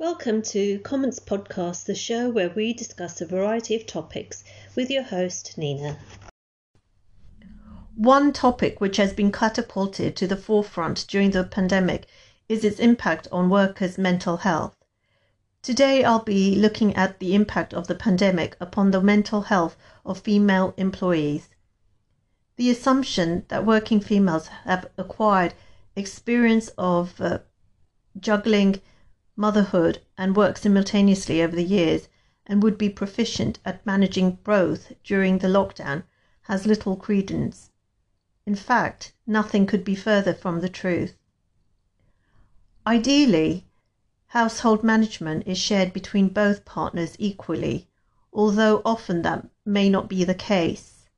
Welcome to Comments Podcast, the show where we discuss a variety of topics with your host, Nina. One topic which has been catapulted to the forefront during the pandemic is its impact on workers' mental health. Today, I'll be looking at the impact of the pandemic upon the mental health of female employees. The assumption that working females have acquired experience of uh, juggling motherhood and work simultaneously over the years and would be proficient at managing both during the lockdown has little credence. In fact, nothing could be further from the truth. Ideally, household management is shared between both partners equally, although often that may not be the case.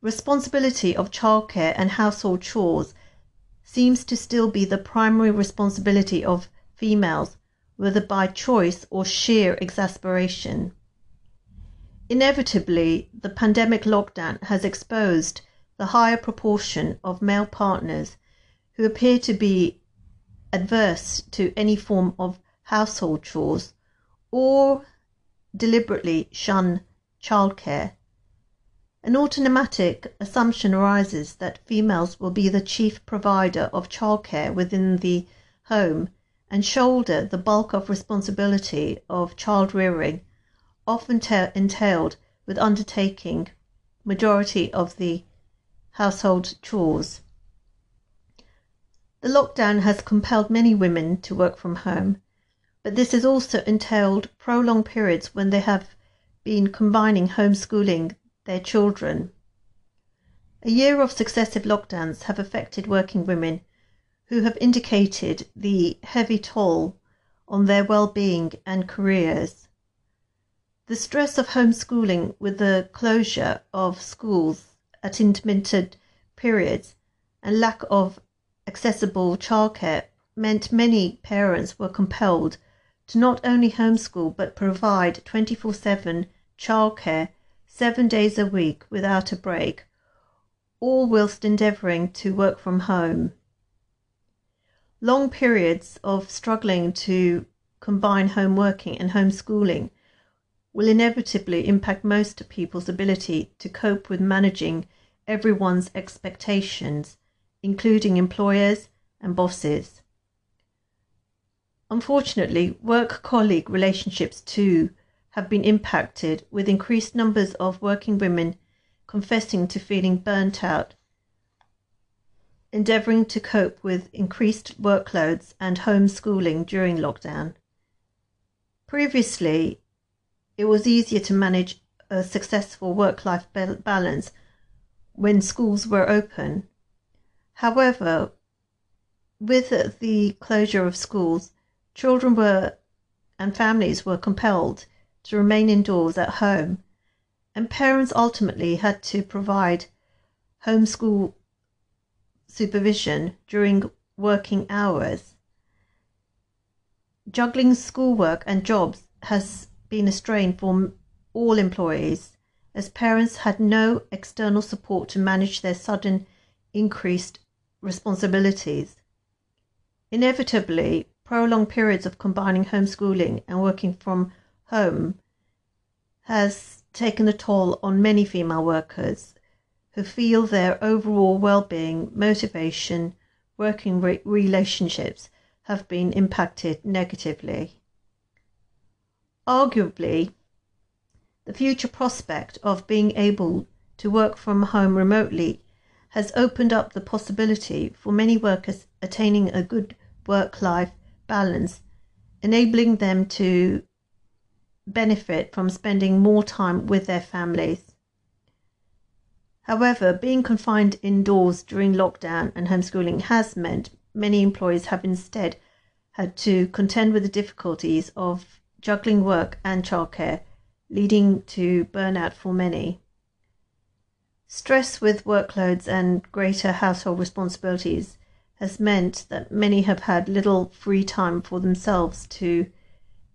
Responsibility of childcare and household chores seems to still be the primary responsibility of females whether by choice or sheer exasperation. Inevitably, the pandemic lockdown has exposed the higher proportion of male partners who appear to be adverse to any form of household chores or deliberately shun childcare. An automatic assumption arises that females will be the chief provider of childcare within the home and shoulder the bulk of responsibility of child rearing, often ta- entailed with undertaking majority of the household chores. The lockdown has compelled many women to work from home, but this has also entailed prolonged periods when they have been combining homeschooling their children. A year of successive lockdowns have affected working women who have indicated the heavy toll on their well-being and careers. The stress of homeschooling with the closure of schools at intermittent periods and lack of accessible childcare meant many parents were compelled to not only homeschool but provide 24 7 childcare seven days a week without a break, all whilst endeavouring to work from home long periods of struggling to combine home working and homeschooling will inevitably impact most people's ability to cope with managing everyone's expectations, including employers and bosses. Unfortunately, work colleague relationships too have been impacted, with increased numbers of working women confessing to feeling burnt out endeavouring to cope with increased workloads and homeschooling during lockdown. Previously, it was easier to manage a successful work life balance when schools were open. However, with the closure of schools, children were and families were compelled to remain indoors at home, and parents ultimately had to provide homeschool supervision during working hours. Juggling schoolwork and jobs has been a strain for all employees, as parents had no external support to manage their sudden increased responsibilities. Inevitably, prolonged periods of combining homeschooling and working from home has taken a toll on many female workers who feel their overall well-being, motivation, working re- relationships have been impacted negatively. Arguably, the future prospect of being able to work from home remotely has opened up the possibility for many workers attaining a good work life balance, enabling them to benefit from spending more time with their families. However, being confined indoors during lockdown and homeschooling has meant many employees have instead had to contend with the difficulties of juggling work and childcare, leading to burnout for many. Stress with workloads and greater household responsibilities has meant that many have had little free time for themselves to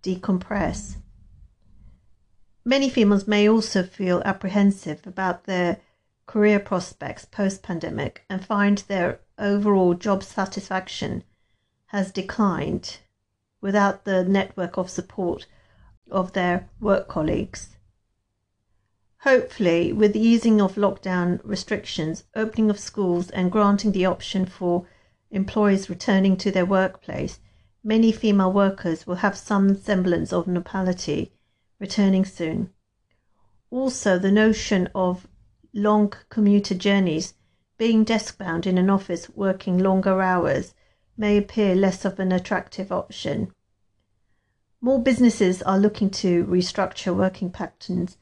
decompress. Many females may also feel apprehensive about their career prospects post pandemic and find their overall job satisfaction has declined. without the network of support of their work colleagues. Hopefully, with the easing of lockdown restrictions, opening of schools, and granting the option for employees returning to their workplace, many female workers will have some semblance of normality returning soon. Also, the notion of long commuter journeys, being desk bound in an office working longer hours, may appear less of an attractive option. More businesses are looking to restructure working patterns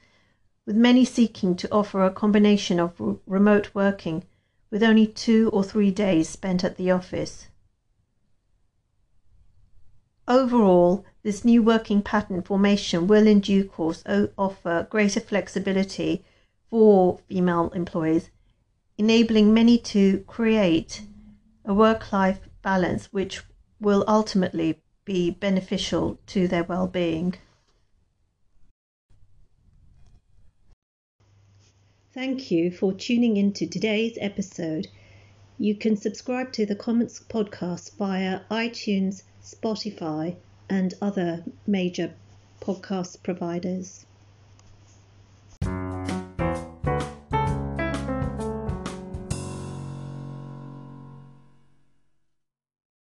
with many seeking to offer a combination of remote working with only two or three days spent at the office. Overall, this new working pattern formation will in due course offer greater flexibility for female employees, enabling many to create a work life balance which will ultimately be beneficial to their well being. Thank you for tuning in to today's episode. You can subscribe to the Comments podcast via iTunes, Spotify, and other major podcast providers.